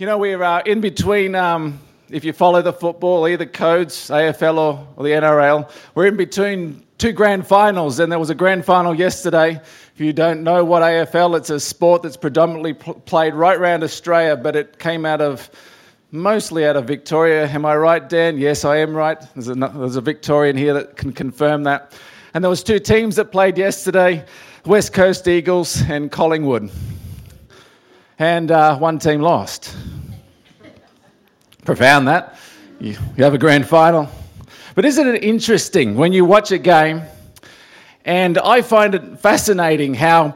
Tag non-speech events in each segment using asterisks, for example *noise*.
You know, we're uh, in between, um, if you follow the football, either codes, AFL or, or the NRL, we're in between two grand finals, and there was a grand final yesterday. If you don't know what AFL, it's a sport that's predominantly pl- played right around Australia, but it came out of mostly out of Victoria. Am I right, Dan? Yes, I am right. There's a, there's a Victorian here that can confirm that. And there was two teams that played yesterday: West Coast Eagles and Collingwood and uh, one team lost. Profound that. You, you have a grand final. But isn't it interesting when you watch a game? And I find it fascinating how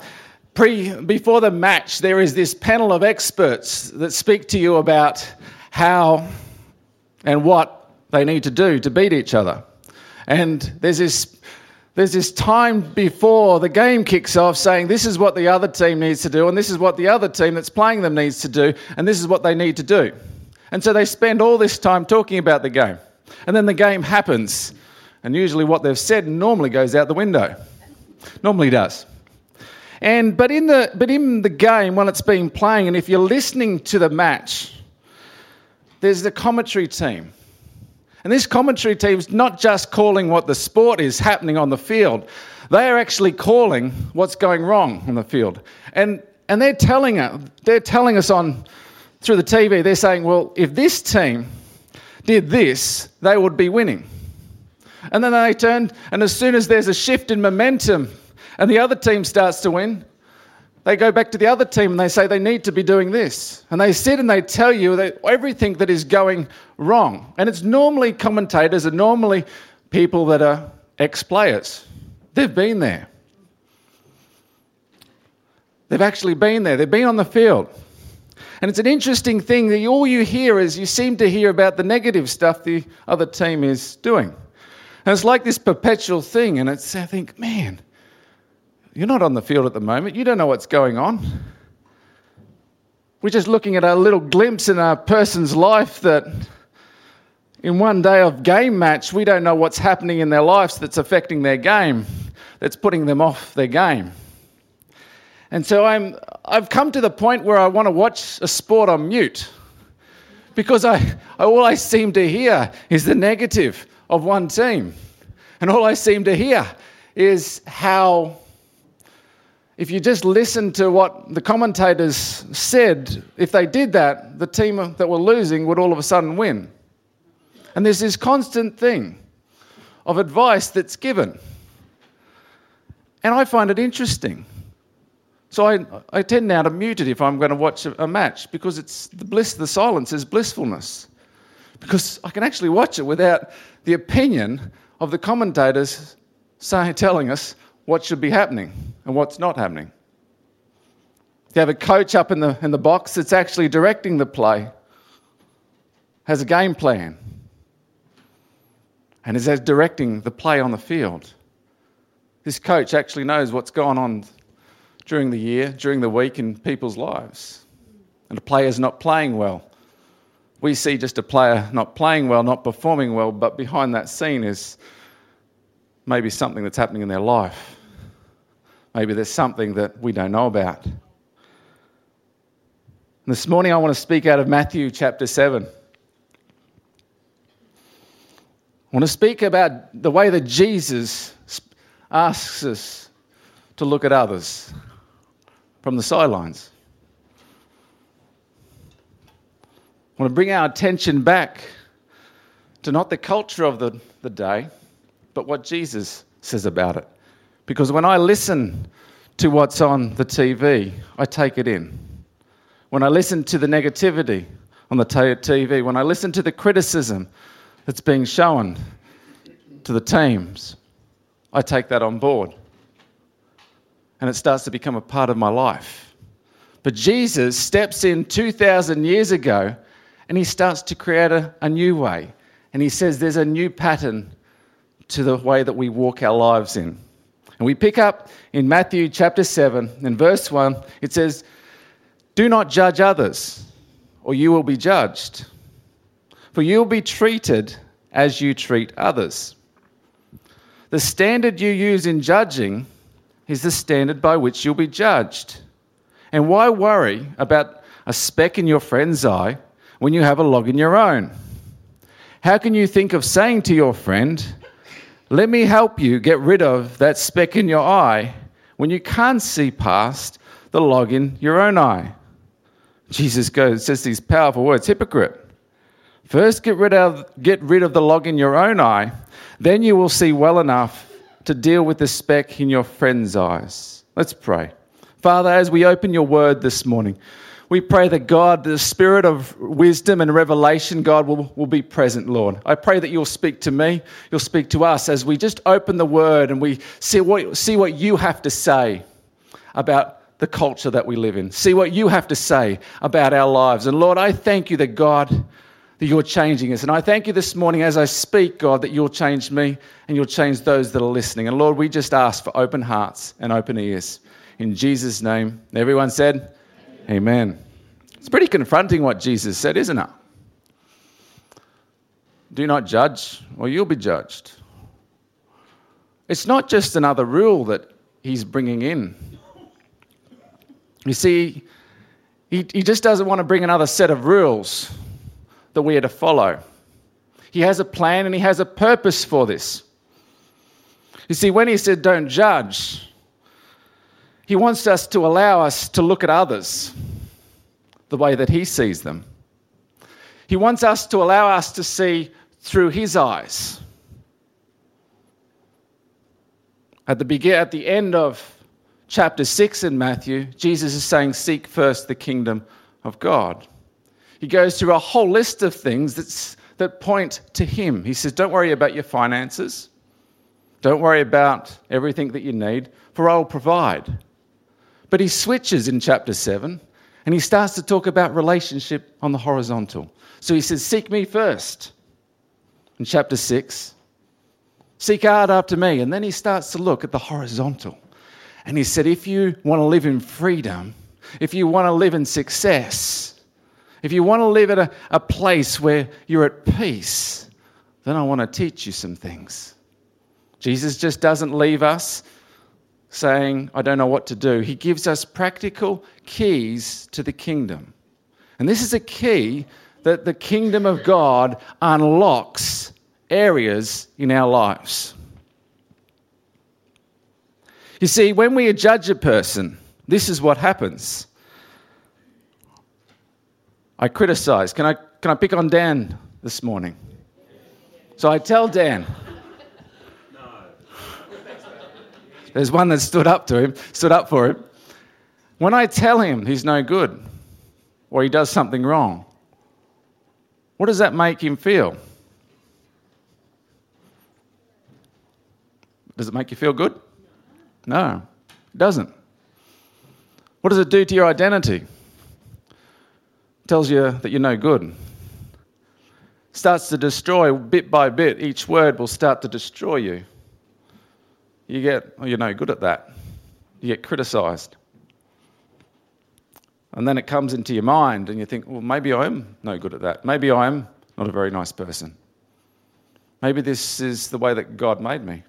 pre, before the match there is this panel of experts that speak to you about how and what they need to do to beat each other. And there's this there's this time before the game kicks off saying this is what the other team needs to do, and this is what the other team that's playing them needs to do, and this is what they need to do. And so they spend all this time talking about the game. And then the game happens, and usually what they've said normally goes out the window. Normally does. And, but, in the, but in the game, while it's been playing, and if you're listening to the match, there's the commentary team and this commentary team's not just calling what the sport is happening on the field, they are actually calling what's going wrong on the field. And, and they're, telling us, they're telling us on through the TV, they're saying, well, if this team did this, they would be winning. And then they turn, and as soon as there's a shift in momentum and the other team starts to win, they go back to the other team and they say they need to be doing this. And they sit and they tell you that everything that is going wrong. And it's normally commentators and normally people that are ex players. They've been there. They've actually been there, they've been on the field. And it's an interesting thing that all you hear is you seem to hear about the negative stuff the other team is doing. And it's like this perpetual thing. And it's, I think, man, you're not on the field at the moment. You don't know what's going on. We're just looking at a little glimpse in a person's life that in one day of game match, we don't know what's happening in their lives that's affecting their game, that's putting them off their game. And so I'm, I've come to the point where I want to watch a sport on mute because I, all I seem to hear is the negative of one team. And all I seem to hear is how if you just listen to what the commentators said, if they did that, the team that were losing would all of a sudden win. And there's this constant thing of advice that's given. And I find it interesting. So I, I tend now to mute it if I'm going to watch a, a match because it's the bliss, the silence is blissfulness. Because I can actually watch it without the opinion of the commentators saying, telling us what should be happening and what's not happening. You have a coach up in the, in the box that's actually directing the play, has a game plan, and is directing the play on the field. This coach actually knows what's going on during the year, during the week in people's lives. And a player's not playing well. We see just a player not playing well, not performing well, but behind that scene is maybe something that's happening in their life. Maybe there's something that we don't know about. And this morning, I want to speak out of Matthew chapter 7. I want to speak about the way that Jesus asks us to look at others from the sidelines. I want to bring our attention back to not the culture of the, the day, but what Jesus says about it. Because when I listen to what's on the TV, I take it in. When I listen to the negativity on the TV, when I listen to the criticism that's being shown to the teams, I take that on board. And it starts to become a part of my life. But Jesus steps in 2,000 years ago and he starts to create a, a new way. And he says there's a new pattern to the way that we walk our lives in. And we pick up in Matthew chapter 7, in verse 1, it says, Do not judge others, or you will be judged. For you will be treated as you treat others. The standard you use in judging is the standard by which you'll be judged. And why worry about a speck in your friend's eye when you have a log in your own? How can you think of saying to your friend, Let me help you get rid of that speck in your eye when you can't see past the log in your own eye? Jesus goes, says these powerful words hypocrite. First, get rid, of, get rid of the log in your own eye, then you will see well enough to deal with the speck in your friend's eyes. Let's pray. Father, as we open your word this morning, we pray that God, the spirit of wisdom and revelation, God, will, will be present, Lord. I pray that you'll speak to me, you'll speak to us as we just open the word and we see what, see what you have to say about the culture that we live in. See what you have to say about our lives. And Lord, I thank you that God, that you're changing us. And I thank you this morning as I speak, God, that you'll change me and you'll change those that are listening. And Lord, we just ask for open hearts and open ears. In Jesus' name. Everyone said, Amen. It's pretty confronting what Jesus said, isn't it? Do not judge, or you'll be judged. It's not just another rule that he's bringing in. You see, he, he just doesn't want to bring another set of rules that we are to follow. He has a plan and he has a purpose for this. You see, when he said, don't judge, he wants us to allow us to look at others the way that he sees them. He wants us to allow us to see through his eyes. At the, begin, at the end of chapter 6 in Matthew, Jesus is saying, Seek first the kingdom of God. He goes through a whole list of things that's, that point to Him. He says, Don't worry about your finances. Don't worry about everything that you need, for I will provide. But he switches in chapter 7 and he starts to talk about relationship on the horizontal. So he says, Seek me first. In chapter 6, seek hard after me. And then he starts to look at the horizontal. And he said, If you want to live in freedom, if you want to live in success, if you want to live at a, a place where you're at peace, then I want to teach you some things. Jesus just doesn't leave us saying, I don't know what to do. He gives us practical keys to the kingdom. And this is a key that the kingdom of God unlocks areas in our lives. You see, when we judge a person, this is what happens. I criticize. Can I, can I pick on Dan this morning? So I tell Dan. There's one that stood up to him, stood up for him. When I tell him he's no good or he does something wrong, what does that make him feel? Does it make you feel good? No, it doesn't. What does it do to your identity? tells you that you're no good. Starts to destroy bit by bit. Each word will start to destroy you. You get, oh, you're no good at that. You get criticized. And then it comes into your mind, and you think, well, maybe I am no good at that. Maybe I am not a very nice person. Maybe this is the way that God made me.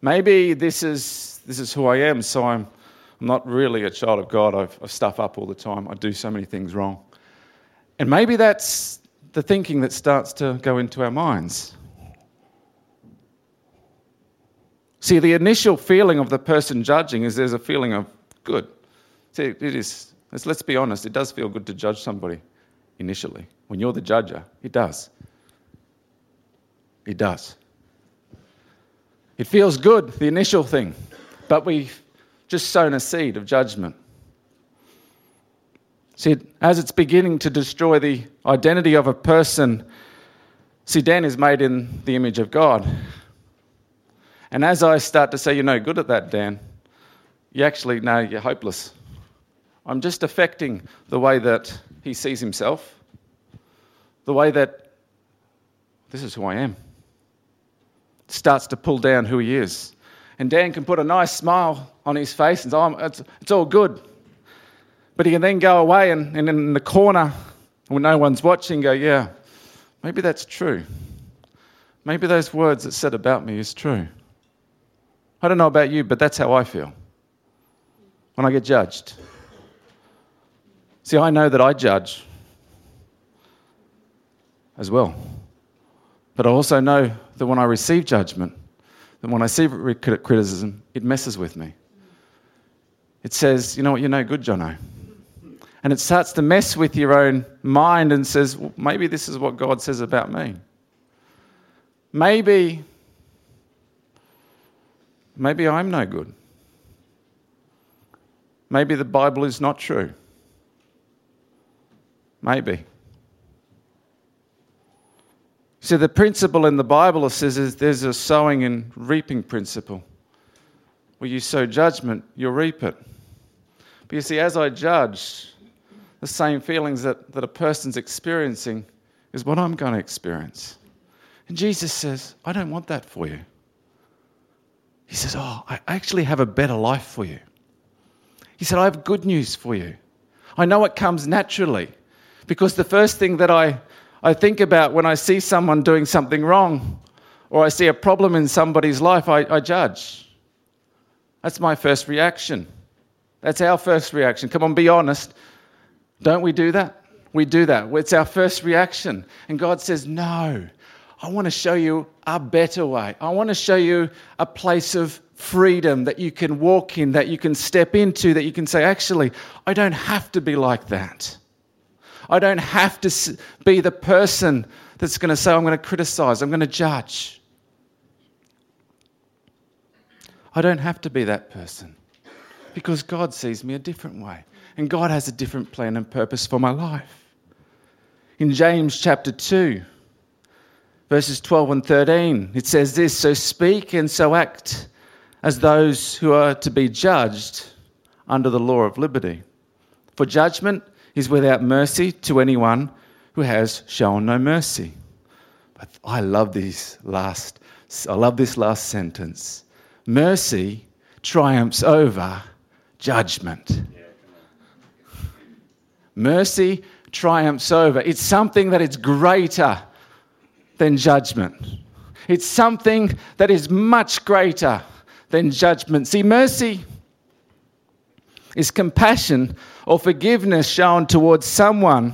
Maybe this is, this is who I am, so I'm I'm not really a child of God. I've, I stuff up all the time. I do so many things wrong. And maybe that's the thinking that starts to go into our minds. See, the initial feeling of the person judging is there's a feeling of good. See, it is, let's be honest, it does feel good to judge somebody initially. When you're the judger, it does. It does. It feels good, the initial thing, but we've just sown a seed of judgment. See, as it's beginning to destroy the identity of a person, see, Dan is made in the image of God. And as I start to say, you're no good at that, Dan, you actually know you're hopeless. I'm just affecting the way that he sees himself, the way that this is who I am. starts to pull down who he is. And Dan can put a nice smile on his face and say, oh, it's, it's all good. But he can then go away and, and in the corner, when no one's watching, go, yeah, maybe that's true. Maybe those words that said about me is true. I don't know about you, but that's how I feel when I get judged. See, I know that I judge as well. But I also know that when I receive judgment, that when I see criticism, it messes with me. It says, you know what, you're no good, Jono. And it starts to mess with your own mind and says, well, maybe this is what God says about me. Maybe, maybe I'm no good. Maybe the Bible is not true. Maybe. See, the principle in the Bible says is there's a sowing and reaping principle. Where you sow judgment, you'll reap it. But you see, as I judge, the same feelings that, that a person's experiencing is what I'm going to experience. And Jesus says, I don't want that for you. He says, Oh, I actually have a better life for you. He said, I have good news for you. I know it comes naturally because the first thing that I, I think about when I see someone doing something wrong or I see a problem in somebody's life, I, I judge. That's my first reaction. That's our first reaction. Come on, be honest. Don't we do that? We do that. It's our first reaction. And God says, No, I want to show you a better way. I want to show you a place of freedom that you can walk in, that you can step into, that you can say, Actually, I don't have to be like that. I don't have to be the person that's going to say, I'm going to criticize, I'm going to judge. I don't have to be that person because God sees me a different way. And God has a different plan and purpose for my life. In James chapter 2, verses 12 and 13, it says this So speak and so act as those who are to be judged under the law of liberty. For judgment is without mercy to anyone who has shown no mercy. But I love this last I love this last sentence. Mercy triumphs over judgment. Mercy triumphs over. It's something that is greater than judgment. It's something that is much greater than judgment. See, mercy is compassion or forgiveness shown towards someone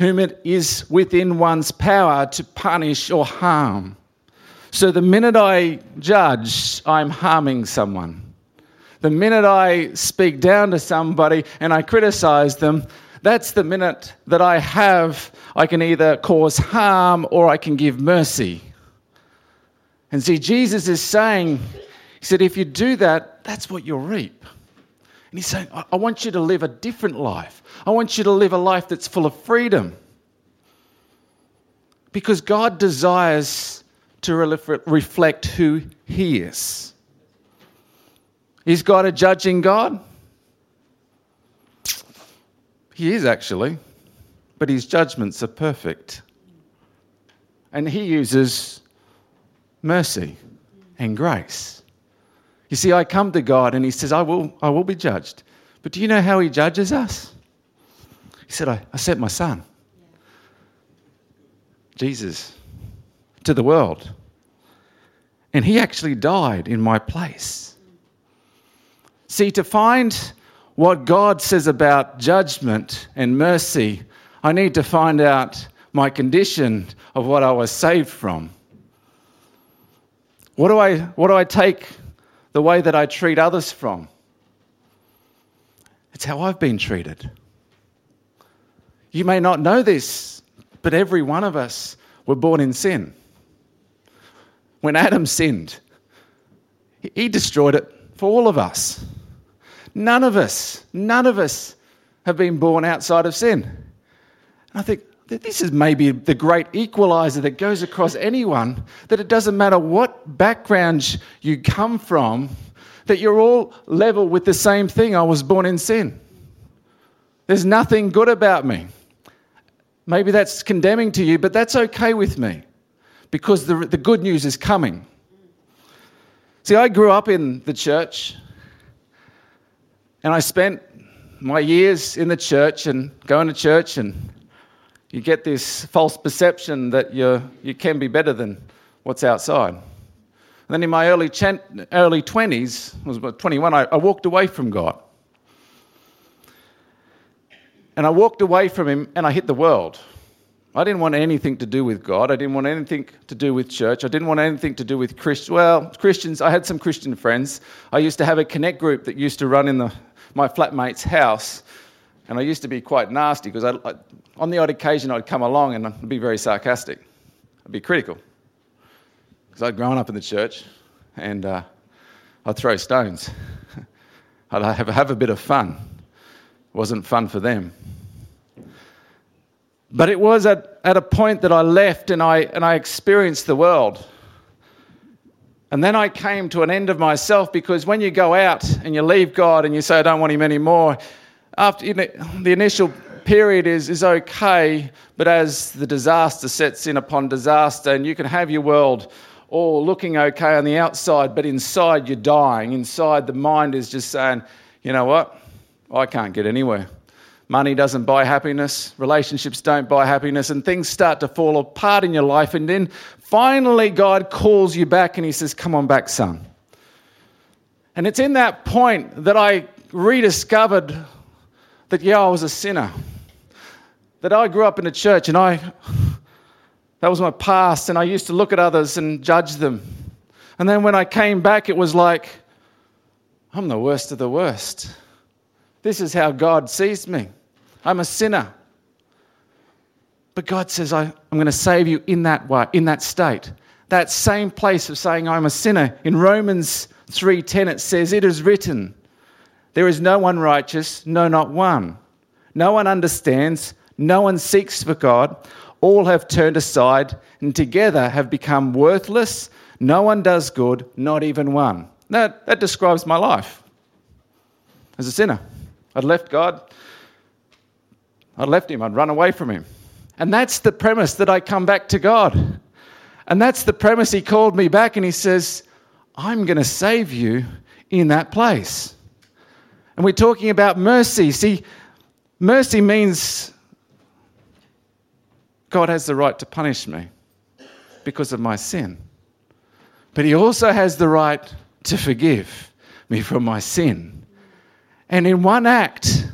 whom it is within one's power to punish or harm. So the minute I judge, I'm harming someone. The minute I speak down to somebody and I criticize them, that's the minute that I have, I can either cause harm or I can give mercy. And see, Jesus is saying, He said, if you do that, that's what you'll reap. And He's saying, I want you to live a different life. I want you to live a life that's full of freedom. Because God desires to reflect who He is. Is God a judging God? He is actually, but his judgments are perfect. And he uses mercy and grace. You see, I come to God and he says, I will, I will be judged. But do you know how he judges us? He said, I, I sent my son, Jesus, to the world. And he actually died in my place. See, to find what God says about judgment and mercy, I need to find out my condition of what I was saved from. What do I, what do I take the way that I treat others from? It's how I've been treated. You may not know this, but every one of us were born in sin. When Adam sinned, he destroyed it for all of us. None of us, none of us have been born outside of sin. And I think that this is maybe the great equalizer that goes across anyone, that it doesn't matter what background you come from, that you're all level with the same thing. I was born in sin. There's nothing good about me. Maybe that's condemning to you, but that's okay with me because the, the good news is coming. See, I grew up in the church. And I spent my years in the church and going to church, and you get this false perception that you you can be better than what's outside. And then in my early, early 20s, I was about 21, I, I walked away from God. And I walked away from him and I hit the world. I didn't want anything to do with God. I didn't want anything to do with church. I didn't want anything to do with Christians. Well, Christians, I had some Christian friends. I used to have a connect group that used to run in the, my flatmate's house. And I used to be quite nasty because I, I, on the odd occasion I'd come along and I'd be very sarcastic. I'd be critical. Because I'd grown up in the church and uh, I'd throw stones. *laughs* I'd have, have a bit of fun. It wasn't fun for them. But it was at, at a point that I left and I, and I experienced the world. And then I came to an end of myself because when you go out and you leave God and you say, I don't want Him anymore, after you know, the initial period is, is okay, but as the disaster sets in upon disaster, and you can have your world all looking okay on the outside, but inside you're dying. Inside the mind is just saying, you know what? I can't get anywhere. Money doesn't buy happiness, relationships don't buy happiness, and things start to fall apart in your life. And then finally, God calls you back and He says, Come on back, son. And it's in that point that I rediscovered that, yeah, I was a sinner. That I grew up in a church and I, that was my past, and I used to look at others and judge them. And then when I came back, it was like, I'm the worst of the worst. This is how God sees me. I'm a sinner. But God says, I, am going to save you in that way, in that state. That same place of saying I'm a sinner. In Romans 3:10 it says, It is written, There is no one righteous, no not one. No one understands, no one seeks for God. All have turned aside and together have become worthless. No one does good, not even one. That, that describes my life as a sinner. I'd left God, I'd left Him, I'd run away from Him. And that's the premise that I come back to God. And that's the premise He called me back and He says, I'm going to save you in that place. And we're talking about mercy. See, mercy means God has the right to punish me because of my sin. But He also has the right to forgive me from my sin. And in one act,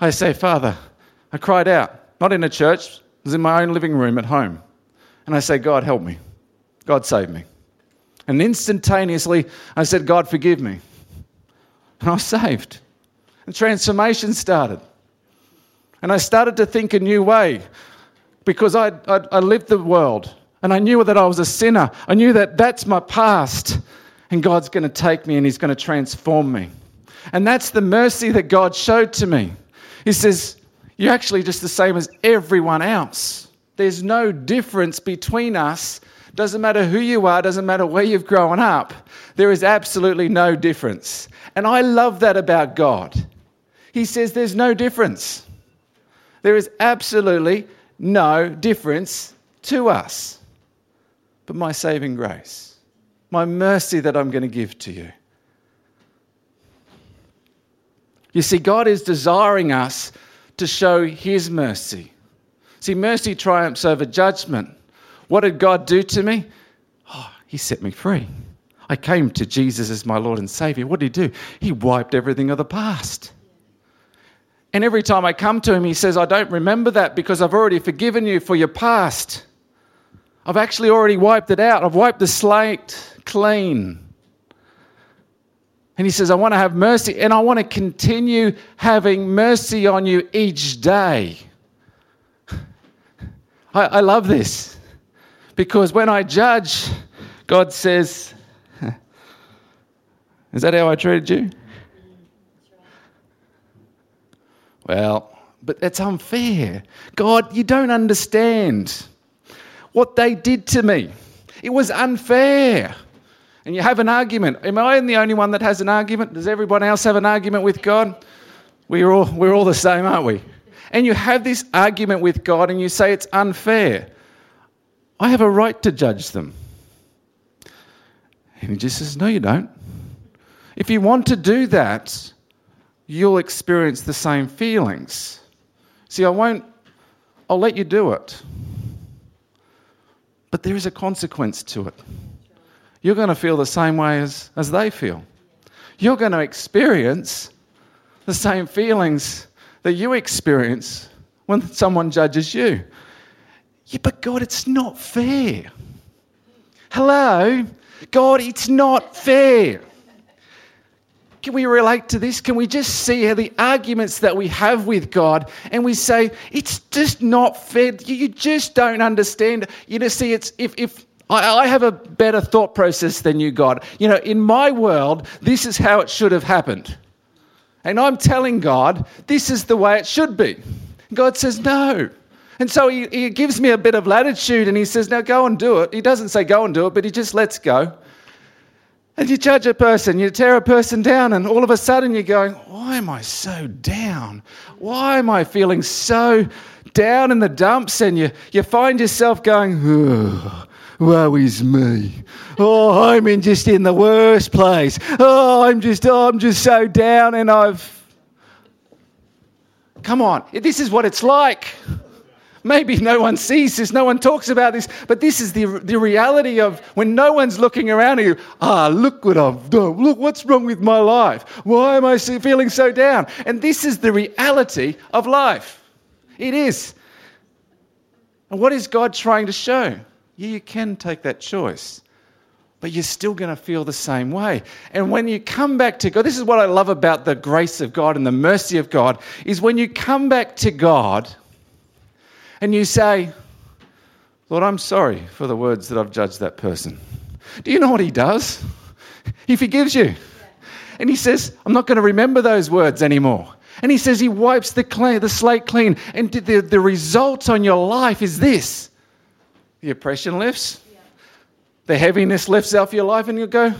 I say, Father, I cried out, not in a church, it was in my own living room at home. And I say, God, help me. God, save me. And instantaneously, I said, God, forgive me. And I was saved. And transformation started. And I started to think a new way because I, I, I lived the world and I knew that I was a sinner. I knew that that's my past. And God's going to take me and He's going to transform me. And that's the mercy that God showed to me. He says, You're actually just the same as everyone else. There's no difference between us. Doesn't matter who you are, doesn't matter where you've grown up. There is absolutely no difference. And I love that about God. He says there's no difference. There is absolutely no difference to us. But my saving grace, my mercy that I'm going to give to you. You see, God is desiring us to show His mercy. See, mercy triumphs over judgment. What did God do to me? Oh, He set me free. I came to Jesus as my Lord and Savior. What did He do? He wiped everything of the past. And every time I come to Him, He says, I don't remember that because I've already forgiven you for your past. I've actually already wiped it out. I've wiped the slate clean. And he says, I want to have mercy and I want to continue having mercy on you each day. *laughs* I, I love this because when I judge, God says, *laughs* Is that how I treated you? Well, but it's unfair. God, you don't understand what they did to me. It was unfair and you have an argument. Am I the only one that has an argument? Does everyone else have an argument with God? We're all, we're all the same, aren't we? And you have this argument with God and you say it's unfair. I have a right to judge them. And he just says, No, you don't. If you want to do that, you'll experience the same feelings. See, I won't, I'll let you do it. But there is a consequence to it you're going to feel the same way as, as they feel. You're going to experience the same feelings that you experience when someone judges you. Yeah, but God, it's not fair. Hello? God, it's not fair. Can we relate to this? Can we just see how the arguments that we have with God and we say, it's just not fair? You just don't understand. You know, see, it's if, if I, I have a better thought process than you, God. You know, in my world, this is how it should have happened. And I'm telling God, this is the way it should be. God says, no. And so he, he gives me a bit of latitude and he says, now go and do it. He doesn't say go and do it, but he just lets go. And you judge a person, you tear a person down, and all of a sudden you're going, Why am I so down? Why am I feeling so down in the dumps? And you, you find yourself going, oh, Woe is me. Oh, I'm in just in the worst place. Oh, I'm just, oh, I'm just so down, and I've. Come on, this is what it's like. Maybe no one sees this, no one talks about this, but this is the, the reality of when no one's looking around at you. Ah, look what I've done. Look what's wrong with my life. Why am I feeling so down? And this is the reality of life. It is. And what is God trying to show? Yeah, you can take that choice but you're still going to feel the same way. And when you come back to God, this is what I love about the grace of God and the mercy of God, is when you come back to God, and you say, Lord, I'm sorry for the words that I've judged that person. Do you know what he does? He forgives you. And he says, I'm not going to remember those words anymore. And he says he wipes the, the slate clean. And the, the result on your life is this the oppression lifts, yeah. the heaviness lifts off your life, and you go,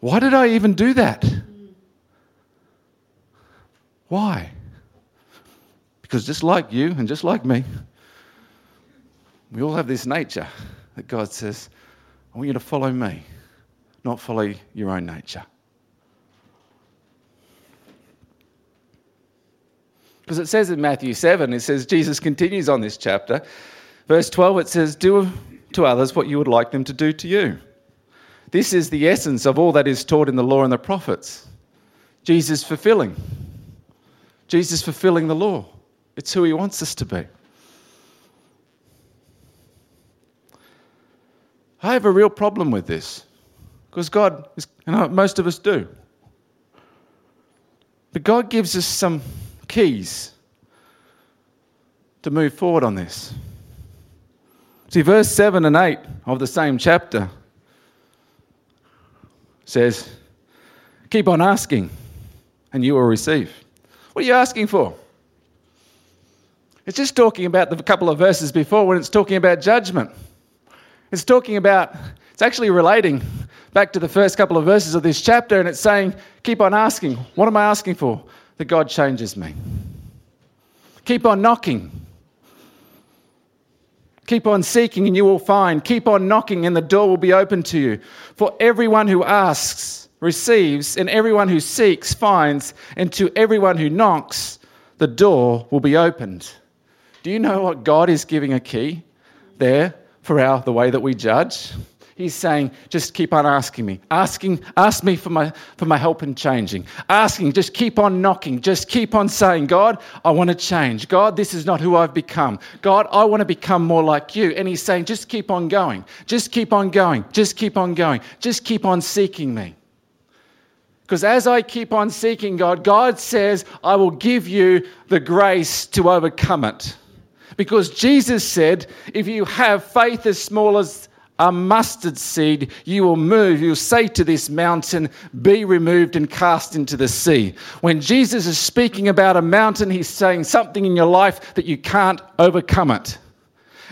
Why did I even do that? Why? Because just like you and just like me, we all have this nature that God says, I want you to follow me, not follow your own nature. Because it says in Matthew 7, it says, Jesus continues on this chapter. Verse 12, it says, Do to others what you would like them to do to you. This is the essence of all that is taught in the law and the prophets. Jesus fulfilling. Jesus fulfilling the law. It's who he wants us to be. I have a real problem with this because God, is, know, most of us do. But God gives us some keys to move forward on this. See, verse 7 and 8 of the same chapter says, Keep on asking, and you will receive. What are you asking for? It's just talking about the couple of verses before when it's talking about judgment. It's talking about, it's actually relating back to the first couple of verses of this chapter, and it's saying, keep on asking. What am I asking for? That God changes me. Keep on knocking. Keep on seeking, and you will find. Keep on knocking, and the door will be open to you. For everyone who asks receives, and everyone who seeks finds, and to everyone who knocks, the door will be opened. Do you know what God is giving a key there? for our, the way that we judge. He's saying, just keep on asking me. Asking, ask me for my, for my help in changing. Asking, just keep on knocking. Just keep on saying, God, I want to change. God, this is not who I've become. God, I want to become more like you. And he's saying, just keep on going. Just keep on going. Just keep on going. Just keep on seeking me. Because as I keep on seeking God, God says, I will give you the grace to overcome it. Because Jesus said, if you have faith as small as a mustard seed, you will move. You'll say to this mountain, Be removed and cast into the sea. When Jesus is speaking about a mountain, he's saying something in your life that you can't overcome it.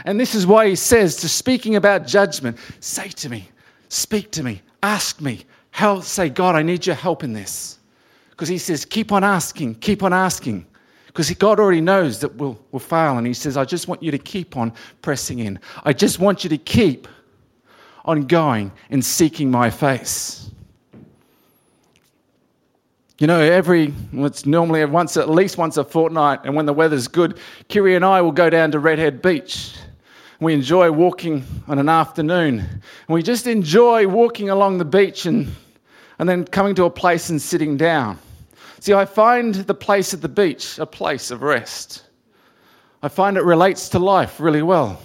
And this is why he says, to speaking about judgment, say to me, speak to me, ask me, help, say, God, I need your help in this. Because he says, keep on asking, keep on asking. Because God already knows that we'll, we'll fail. And He says, I just want you to keep on pressing in. I just want you to keep on going and seeking my face. You know, every, it's normally once, at least once a fortnight, and when the weather's good, Kiri and I will go down to Redhead Beach. We enjoy walking on an afternoon. And we just enjoy walking along the beach and, and then coming to a place and sitting down. See, I find the place at the beach a place of rest. I find it relates to life really well.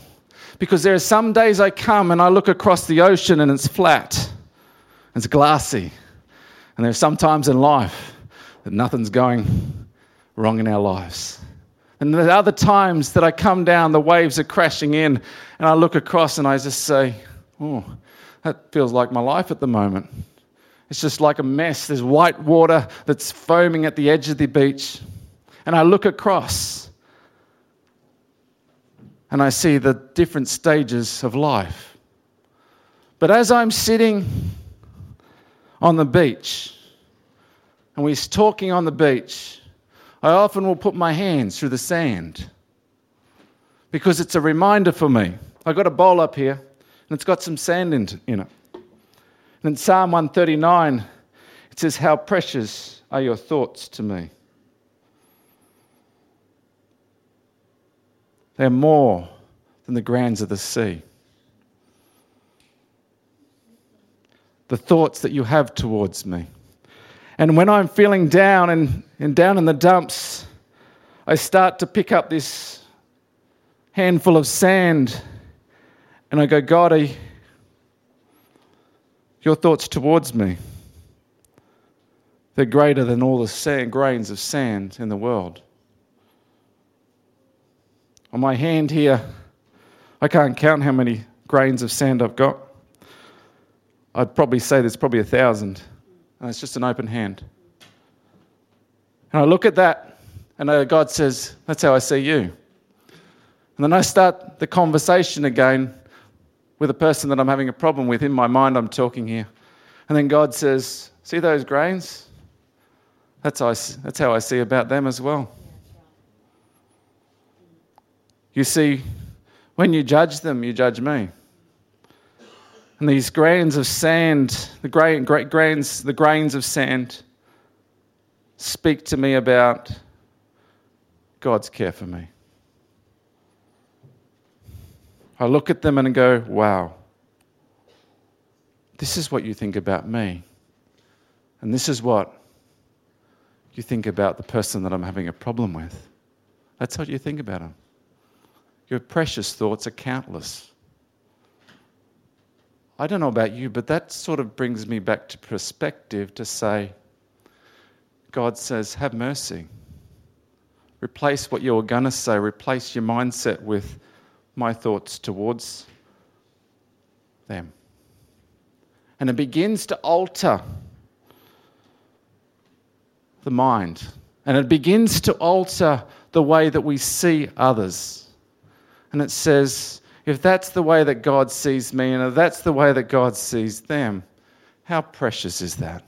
Because there are some days I come and I look across the ocean and it's flat, it's glassy. And there's some times in life that nothing's going wrong in our lives. And there are other times that I come down, the waves are crashing in, and I look across and I just say, Oh, that feels like my life at the moment. It's just like a mess. There's white water that's foaming at the edge of the beach. And I look across and I see the different stages of life. But as I'm sitting on the beach and we're talking on the beach, I often will put my hands through the sand because it's a reminder for me. I've got a bowl up here and it's got some sand in, it. And in Psalm 139, it says, How precious are your thoughts to me. They're more than the grains of the sea. The thoughts that you have towards me. And when I'm feeling down and, and down in the dumps, I start to pick up this handful of sand and I go, God, your thoughts towards me, they're greater than all the sand, grains of sand in the world. On my hand here, I can't count how many grains of sand I've got. I'd probably say there's probably a thousand. And it's just an open hand. And I look at that, and uh, God says, That's how I see you. And then I start the conversation again with a person that I'm having a problem with. In my mind, I'm talking here. And then God says, See those grains? That's how I, that's how I see about them as well. You see, when you judge them, you judge me. And these grains of sand, the grain, great grains, the grains of sand, speak to me about God's care for me. I look at them and go, wow, this is what you think about me. And this is what you think about the person that I'm having a problem with. That's what you think about them. Your precious thoughts are countless. I don't know about you, but that sort of brings me back to perspective to say, God says, have mercy. Replace what you're going to say, replace your mindset with my thoughts towards them. And it begins to alter the mind. And it begins to alter the way that we see others. And it says, if that's the way that God sees me and if that's the way that God sees them, how precious is that?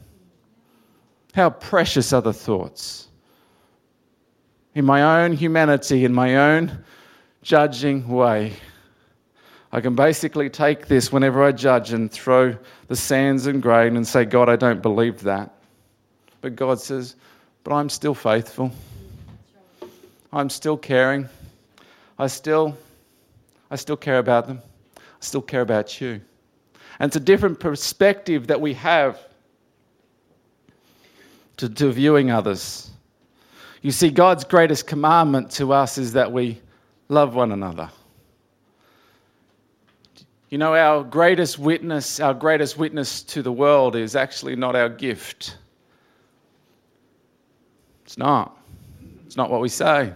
How precious are the thoughts? In my own humanity, in my own judging way. I can basically take this whenever I judge and throw the sands and grain and say, God, I don't believe that. But God says, but I'm still faithful. I'm still caring. I still, I still care about them. I still care about you. And it's a different perspective that we have to, to viewing others. You see, God's greatest commandment to us is that we love one another. You know, our greatest witness, our greatest witness to the world is actually not our gift. It's not. It's not what we say.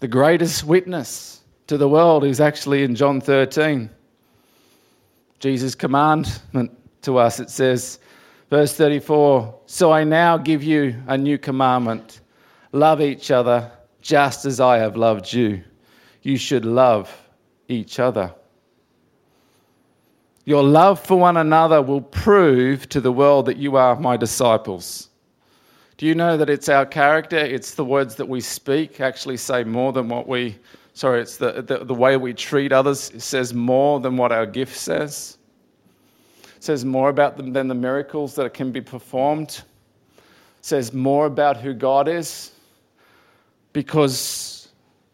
The greatest witness to the world is actually in John 13. Jesus' commandment to us, it says, verse 34 So I now give you a new commandment love each other just as I have loved you. You should love each other. Your love for one another will prove to the world that you are my disciples. Do you know that it's our character, it's the words that we speak actually say more than what we, sorry, it's the, the, the way we treat others it says more than what our gift says? It says more about them than the miracles that can be performed. It says more about who God is because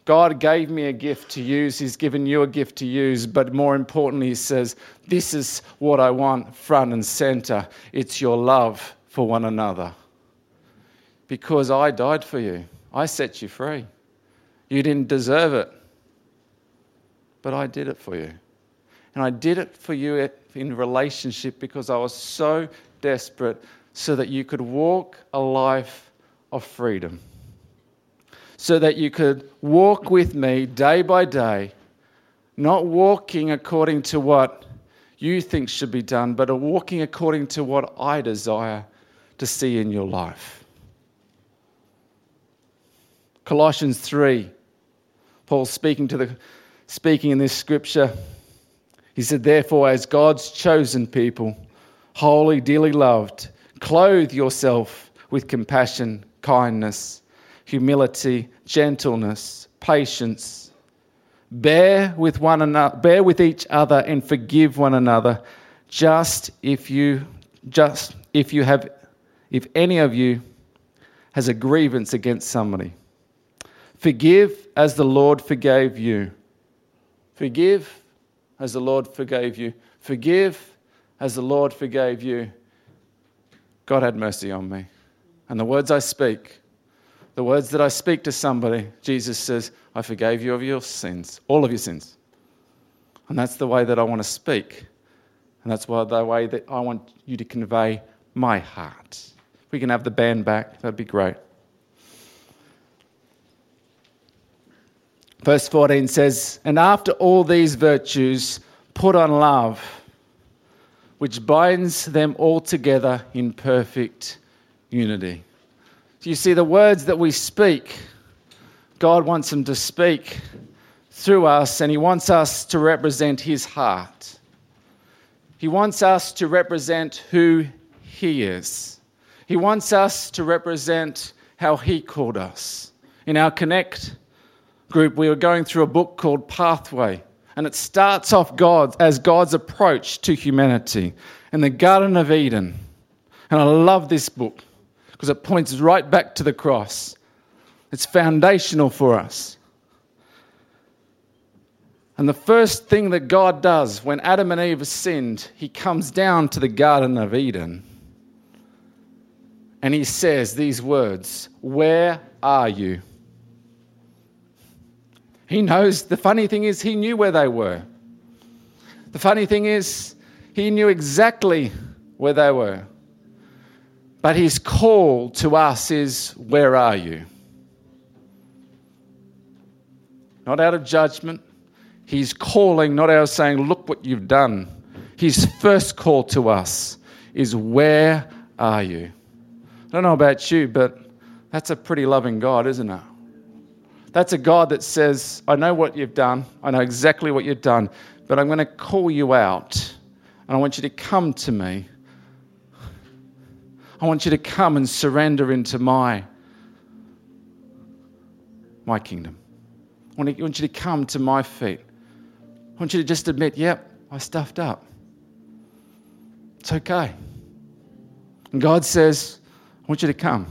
God gave me a gift to use, He's given you a gift to use, but more importantly, He says, This is what I want front and center. It's your love for one another. because I died for you. I set you free. You didn't deserve it, but I did it for you. And I did it for you in relationship because I was so desperate so that you could walk a life of freedom. So that you could walk with me day by day, not walking according to what you think should be done, but walking according to what I desire to see in your life. Colossians 3, Paul speaking to the speaking in this scripture he said, Therefore, as God's chosen people, holy, dearly loved, clothe yourself with compassion, kindness, humility, gentleness, patience. Bear with one another, bear with each other and forgive one another, just if you just if you have if any of you has a grievance against somebody. Forgive as the Lord forgave you. Forgive as the Lord forgave you. Forgive as the Lord forgave you. God had mercy on me. And the words I speak, the words that I speak to somebody, Jesus says, I forgave you of your sins, all of your sins. And that's the way that I want to speak. And that's why the way that I want you to convey my heart. If we can have the band back, that'd be great. Verse 14 says, And after all these virtues, put on love, which binds them all together in perfect unity. So you see, the words that we speak, God wants them to speak through us, and He wants us to represent His heart. He wants us to represent who He is. He wants us to represent how He called us. In our Connect group, we were going through a book called Pathway. And it starts off God as God's approach to humanity in the Garden of Eden. And I love this book because it points right back to the cross. It's foundational for us. And the first thing that God does when Adam and Eve sinned, he comes down to the Garden of Eden and he says these words Where are you? He knows. The funny thing is, he knew where they were. The funny thing is, he knew exactly where they were. But his call to us is, Where are you? Not out of judgment. He's calling, not out of saying, Look what you've done. His first call to us is, Where are you? I don't know about you, but that's a pretty loving God, isn't it? That's a God that says, I know what you've done, I know exactly what you've done, but I'm going to call you out, and I want you to come to me. I want you to come and surrender into my, my kingdom. I want, you to come to my feet. I want you to just admit, yep, I stuffed up. It's okay. And God says, I want you to come.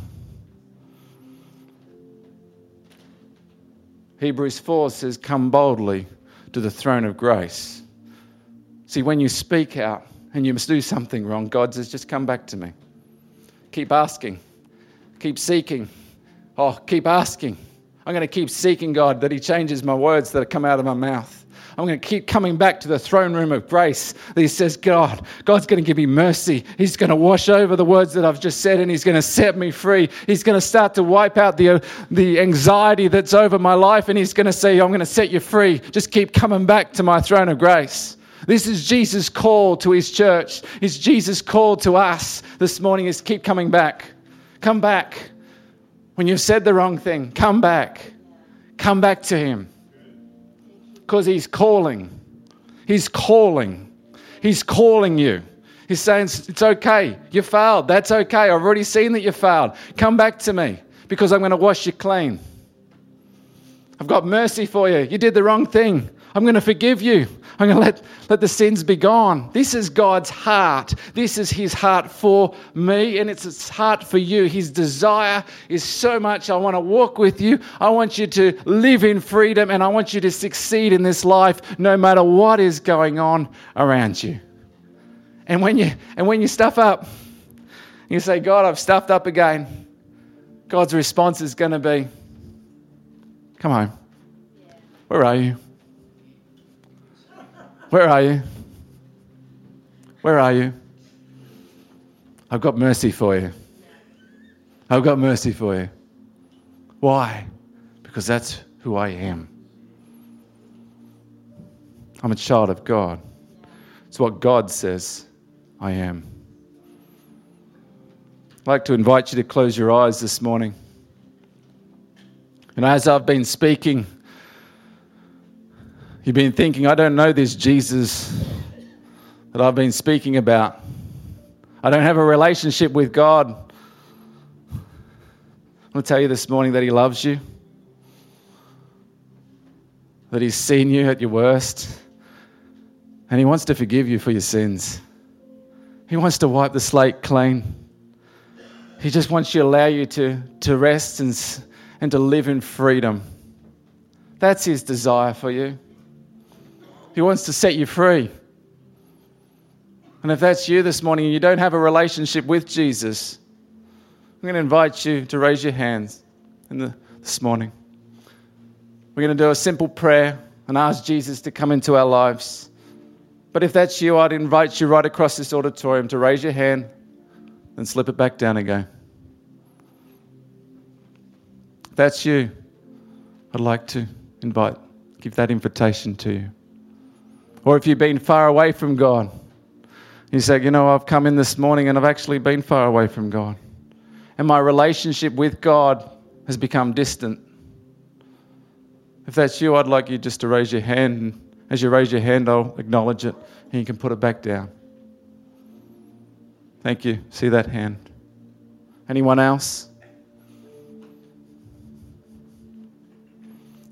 Hebrews 4 says, Come boldly to the throne of grace. See, when you speak out and you must do something wrong, God says, Just come back to me. Keep asking, keep seeking. Oh, keep asking. I'm going to keep seeking God that He changes my words that come out of my mouth. I'm going to keep coming back to the throne room of grace. That he says, God, God's going to give me mercy. He's going to wash over the words that I've just said and He's going to set me free. He's going to start to wipe out the, the anxiety that's over my life and He's going to say, I'm going to set you free. Just keep coming back to my throne of grace. This is Jesus' call to his church. It's Jesus' call to us this morning is keep coming back. Come back. When you've said the wrong thing, come back. Come back to him. Because He's calling. He's calling. He's calling you. He's saying, It's okay. You failed. That's okay. I've already seen that you failed. Come back to me because I'm going to wash you clean. I've got mercy for you. You did the wrong thing. I'm going to forgive you. I'm going to let, let the sins be gone. This is God's heart. This is His heart for me, and it's His heart for you. His desire is so much. I want to walk with you. I want you to live in freedom, and I want you to succeed in this life no matter what is going on around you. And when you, and when you stuff up, you say, God, I've stuffed up again. God's response is going to be, Come home. Where are you? Where are you? Where are you? I've got mercy for you. I've got mercy for you. Why? Because that's who I am. I'm a child of God. It's what God says I am. I'd like to invite you to close your eyes this morning. And as I've been speaking, you've been thinking, I don't know this Jesus that I've been speaking about. I don't have a relationship with God. I want to tell you this morning that He loves you, that He's seen you at your worst, and He wants to forgive you for your sins. He wants to wipe the slate clean. He just wants you to allow you to, to rest and, and to live in freedom. That's His desire for you. He wants to set you free. And if that's you this morning and you don't have a relationship with Jesus, I'm going to invite you to raise your hands the, this morning. We're going to do a simple prayer and ask Jesus to come into our lives. But if that's you, I'd invite you right across this auditorium to raise your hand and slip it back down again. If that's you, I'd like to invite, give that invitation to you. Or if you've been far away from God, you say, you know, I've come in this morning and I've actually been far away from God. And my relationship with God has become distant. If that's you, I'd like you just to raise your hand. And as you raise your hand, I'll acknowledge it and you can put it back down. Thank you. See that hand. Anyone else?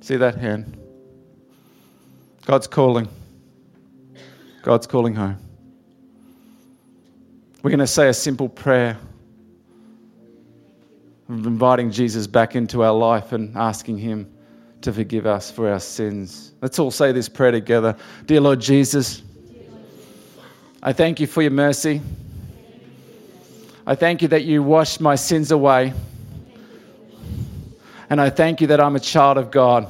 See that hand. God's calling. God's calling home. We're going to say a simple prayer of inviting Jesus back into our life and asking Him to forgive us for our sins. Let's all say this prayer together. Dear Lord Jesus, I thank you for your mercy. I thank you that you washed my sins away. And I thank you that I'm a child of God.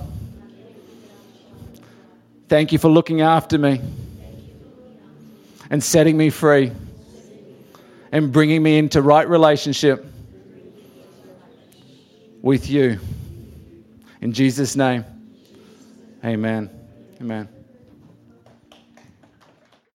Thank you for looking after me and setting me free and bringing me into right relationship with you. In Jesus' name, amen. Amen.